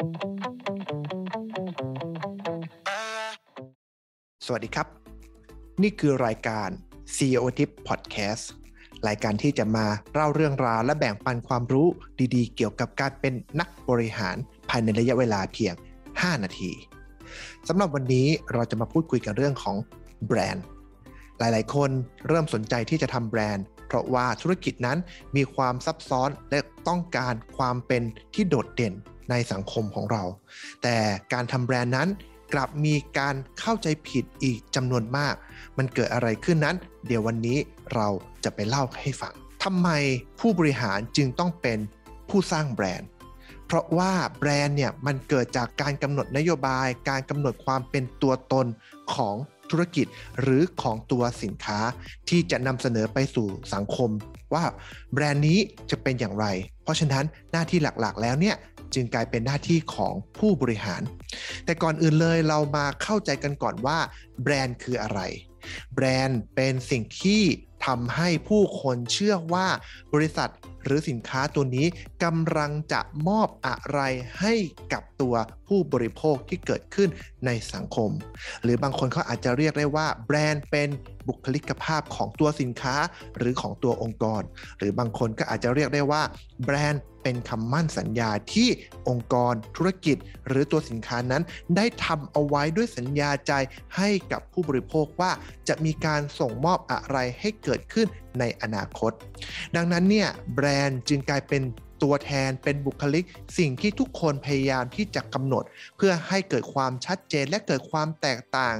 สวัสดีครับ นี่คือรายการ CEO Tip Podcast รายการที่จะมาเล่าเรื่องราวและแบ่งปันความรู้ดีๆ เกี่ยวกับการเป็นนักบริหารภายในระยะเวลาเพียง 5 นาทีสำหรับวันนี้เราจะมาพูดคุยกันเรื่องของแบรนด์ หลายๆ คนเริ่มสนใจที่จะทำแบรนด์ เพราะว่าธุรกิจนั้นมีความซับซ้อนและต้องการความเป็นที่โดดเด่นในสังคมของเรา แต่การทำแบรนด์นั้นกลับมีการเข้าใจผิดอีกจำนวนมาก มันเกิดอะไรขึ้นนั้น เดี๋ยววันนี้เราจะไปเล่าให้ฟังทำไมผู้บริหารจึงต้องเป็นผู้สร้างแบรนด์ เพราะว่าแบรนด์เนี่ยมันเกิดจากการกำหนดนโยบาย การกำหนดความเป็นตัวตนของ ธุรกิจหรือของตัวสินค้าที่จะนำเสนอไปสู่สังคม ว่าแบรนด์นี้จะเป็นอย่างไร เพราะฉะนั้นหน้าที่หลักๆ แล้วเนี่ยจึงกลายเป็นหน้าที่ของผู้บริหาร แต่ก่อนอื่นเลยเรามาเข้าใจกันก่อนว่า แบรนด์คืออะไร แบรนด์เป็นสิ่งที่ทำให้ผู้คนเชื่อว่าบริษัทหรือสินค้าตัวนี้กำลังจะมอบอะไรให้กับตัวผู้บริโภคที่เกิดขึ้นในสังคม หรือบางคนเขาอาจจะเรียกได้ว่า แบรนด์เป็นบุคลิกภาพของตัวสินค้าหรือของตัวองค์กร หรือบางคนก็อาจจะเรียกได้ว่า แบรนด์เป็นคำมั่นสัญญาที่องค์กรธุรกิจ หรือตัวสินค้านั้น ได้ทำเอาไว้ด้วยสัญญาใจให้กับผู้บริโภคว่าจะมีการส่งมอบอะไรให้เกิดขึ้นในอนาคต ดังนั้นเนี่ยแบรนด์จึงกลายเป็นตัวแทนเป็นบุคลิก สิ่งที่ทุกคนพยายามที่จะกำหนด เพื่อให้เกิดความชัดเจนและเกิดความแตกต่าง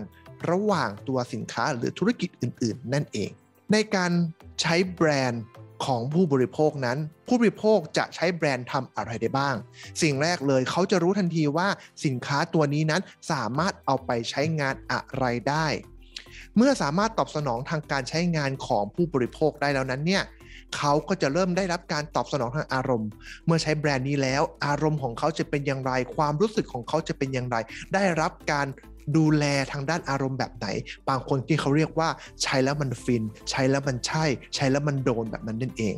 ระหว่างตัวสินค้าหรือธุรกิจอื่น ๆ นั่นเอง ในการใช้แบรนด์ของผู้บริโภคนั้น ผู้บริโภคจะใช้แบรนด์ทำอะไรได้บ้าง สิ่งแรกเลยเขาจะรู้ทันทีว่าสินค้าตัวนี้นั้นสามารถเอาไปใช้งานอะไรได้ เมื่อสามารถตอบสนองทางการใช้งานของผู้บริโภคได้แล้วนั้นเนี่ยเขาก็จะเริ่มได้รับการตอบสนองทางอารมณ์ เมื่อใช้แบรนด์นี้แล้ว อารมณ์ของเขาจะเป็นอย่างไร ความรู้สึกของเขาจะเป็นอย่างไร ได้รับการ ดูแลทางด้านอารมณ์แบบไหน บางคนที่เขาเรียกว่าใช้แล้วมันฟิน ใช้แล้วมันใช่ ใช้แล้วมันโดนแบบนั้นนั่นเอง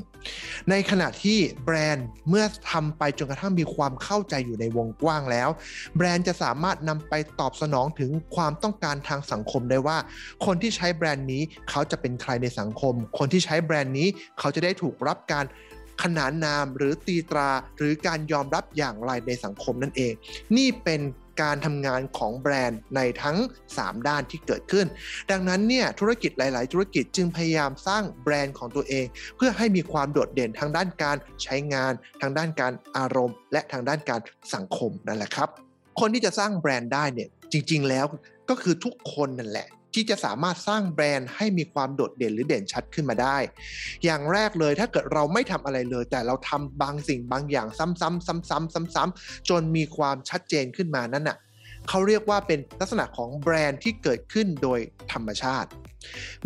ในขณะที่แบรนด์เมื่อทำไปจนกระทั่งมีความเข้าใจอยู่ในวงกว้างแล้ว แบรนด์จะสามารถนำไปตอบสนองถึงความต้องการทางสังคมได้ว่า คนที่ใช้แบรนด์นี้เขาจะเป็นใครในสังคม คนที่ใช้แบรนด์นี้เขาจะได้ถูกรับการขนานนามหรือตีตราหรือการยอมรับอย่างไรในสังคมนั่นเอง นี่เป็น การทำงานของแบรนด์ในทั้ง 3 ด้านที่เกิดขึ้น ดังนั้นเนี่ยธุรกิจหลาย ๆ ธุรกิจจึงพยายามสร้างแบรนด์ของตัวเอง เพื่อให้มีความโดดเด่นทางด้านการใช้งาน ทางด้านการอารมณ์ และทางด้านการสังคมนั่นแหละครับ คนที่จะสร้างแบรนด์ได้เนี่ยจริง ๆ แล้วก็คือทุกคนนั่นแหละ ที่จะสามารถสร้างแบรนด์ให้มีความโดดเด่นหรือเด่นชัดขึ้นมาได้ อย่างแรกเลยถ้าเกิดเราไม่ทำอะไรเลย แต่เราทำบางสิ่งบางอย่างซ้ำๆซ้ำๆซ้ำๆจนมีความชัดเจนขึ้นมานั่นน่ะเขาเรียกว่าเป็นลักษณะของแบรนด์ที่เกิดขึ้นโดยธรรมชาติ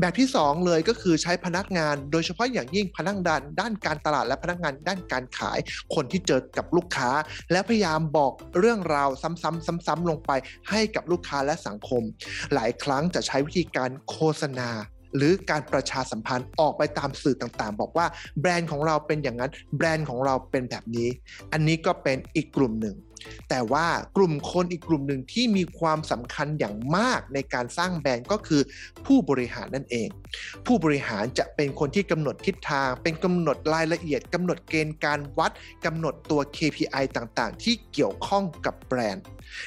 แบบที่ 2 เลยก็คือใช้พนักงานโดยเฉพาะอย่างยิ่งพนักงานด้านการตลาดและพนักงานด้านการขาย คนที่เจอกับลูกค้า และพยายามบอกเรื่องราวซ้ำๆๆๆลงไปให้กับลูกค้าและสังคม หลายครั้งจะใช้วิธีการโฆษณาหรือการประชาสัมพันธ์ออกไปตามสื่อต่างๆ บอกว่าแบรนด์ของเราเป็นอย่างนั้น แบรนด์ของเราเป็นแบบนี้ อันนี้ก็เป็นอีกกลุ่มหนึ่ง แต่ว่ากลุ่มคนอีกกลุ่มหนึ่งที่มีความสำคัญอย่างมากในการสร้างแบรนด์ก็คือผู้บริหารนั่นเอง ผู้บริหารจะเป็นคนที่กำหนดทิศทาง เป็นกำหนดรายละเอียดกำหนดเกณฑ์การวัดกำหนดตัว KPI ต่างๆ ที่เกี่ยวข้องกับแบรนด์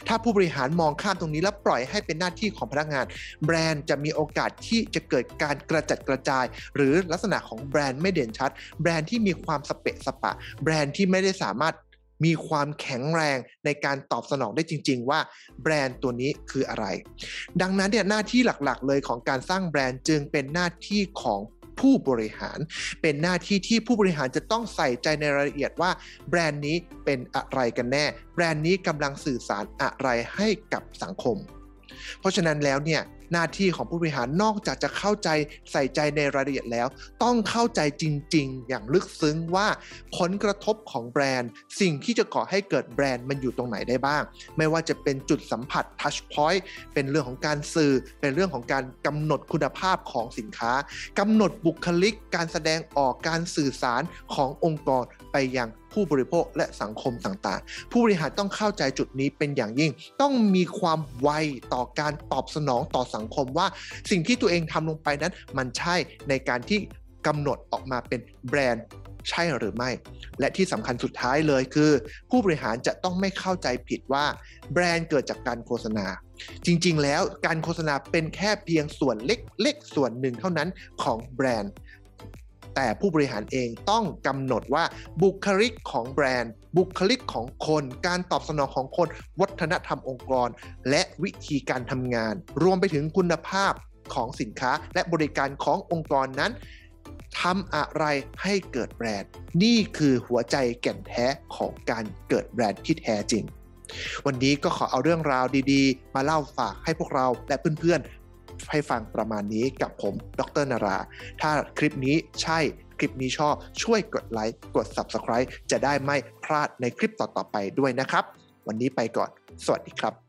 ถ้าผู้บริหารมองข้ามตรงนี้แล้วปล่อยให้เป็นหน้าที่ของพนักงาน แบรนด์จะมีโอกาสที่จะเกิดการกระจัดกระจาย หรือลักษณะของแบรนด์ไม่เด่นชัด แบรนด์ที่มีความสเปะสปะ แบรนด์ที่ไม่ได้สามารถ มีความแข็งแรงในการตอบสนองได้จริง ๆ ว่าแบรนด์ตัวนี้คืออะไร ดังนั้นเนี่ยหน้าที่หลักๆ เลยของการสร้างแบรนด์จึงเป็นหน้าที่ของผู้บริหาร เป็นหน้าที่ที่ผู้บริหารจะต้องใส่ใจในรายละเอียดว่าแบรนด์นี้เป็นอะไรกันแน่ แบรนด์นี้กำลังสื่อสารอะไรให้กับสังคม เพราะฉะนั้นแล้วเนี่ย หน้าที่ของผู้บริหารนอกจากจะเข้าใจใส่ใจในรายละเอียดแล้ว ต้องเข้าใจจริง ๆ อย่างลึกซึ้งว่าผลกระทบของแบรนด์ สิ่งที่จะก่อให้เกิดแบรนด์มันอยู่ตรงไหนได้บ้าง ไม่ว่าจะเป็นจุดสัมผัส touch point เป็นเรื่องของการสื่อ เป็นเรื่องของการกำหนดคุณภาพของสินค้ากำหนดบุคลิก การแสดงออกการสื่อสารขององค์กรไปยังผู้บริโภคและสังคมต่างๆ ผู้บริหารต้องเข้าใจจุดนี้เป็นอย่างยิ่ง ต้องมีความไวต่อการตอบสนองต่อสังคมว่า สิ่งที่ตัวเองทำลงไปนั้น มันใช่ในการที่กำหนดออกมาเป็นแบรนด์ใช่หรือไม่ และที่สำคัญสุดท้ายเลยคือ ผู้บริหารจะต้องไม่เข้าใจผิดว่า แบรนด์เกิดจากการโฆษณา จริงๆ แล้วการโฆษณาเป็นแค่เพียงส่วนเล็กๆ ส่วนหนึ่งเท่านั้นของแบรนด์ แต่ผู้บริหารเองต้องกำหนดว่าบุคลิกของแบรนด์ บุคลิกของคน การตอบสนองของคน วัฒนธรรมองค์กร และวิธีการทำงาน รวมไปถึงคุณภาพของสินค้าและบริการขององค์กรนั้นทำอะไรให้เกิดแบรนด์ นี่คือหัวใจแก่นแท้ของการเกิดแบรนด์ที่แท้จริง วันนี้ก็ขอเอาเรื่องราวดีๆ มาเล่าฝากให้พวกเราและเพื่อนๆ ให้ฟังประมาณนี้กับผม ดรนารา ถ้าคลิปนี้ใช่คลิปนี้ชอบ ช่วยกดไลค์กด Subscribe จะได้ไม่พลาดในคลิปต่อๆไปด้วยนะครับ วันนี้ไปก่อน สวัสดีครับ